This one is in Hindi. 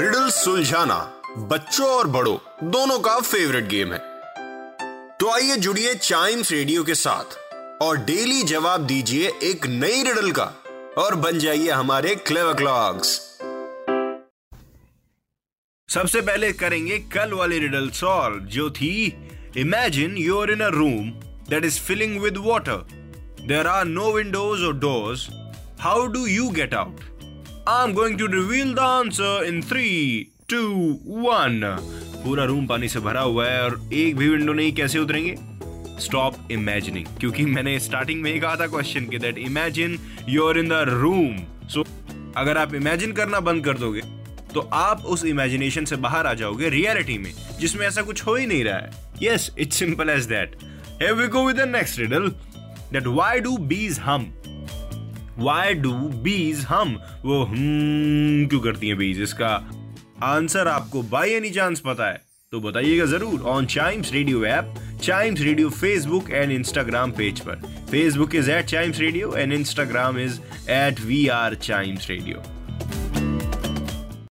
रिडल सुलझाना बच्चों और बड़ों, दोनों का फेवरेट गेम है। तो आइए जुड़िए चाइम्स रेडियो के साथ और डेली जवाब दीजिए एक नई रिडल का और बन जाइए हमारे क्लेव क्लॉक्स सबसे पहले करेंगे कल वाली रिडल सॉल्व जो थी imagine you're in a room that is filling with water there are no windows और doors how do you get out I am going to reveal the answer in three two one पूरा रूम पानी से भरा हुआ है और एक भी विंडो नहीं, कैसे उतरेंगे? स्टॉप इमेजिनिंग क्योंकि मैंने स्टार्टिंग में ही कहा था क्वेश्चन के that imagine you're in the room so अगर आप इमेजिन करना बंद कर दोगे तो आप उस इमेजिनेशन से बाहर आ जाओगे रियलिटी में, जिसमें ऐसा कुछ हो ही नहीं रहा है। Yes it's simple as that Here we go with the next riddle. That why do bees Why do bees hum? वो हम क्यों करती हैं बीज इसका आंसर आपको बाई एनी चांस पता है। तो बताइएगा ज़रूर on Chimes radio app Chimes radio Facebook and Instagram page पर। Facebook is at Chimes radio and Instagram is at we are Chimes radio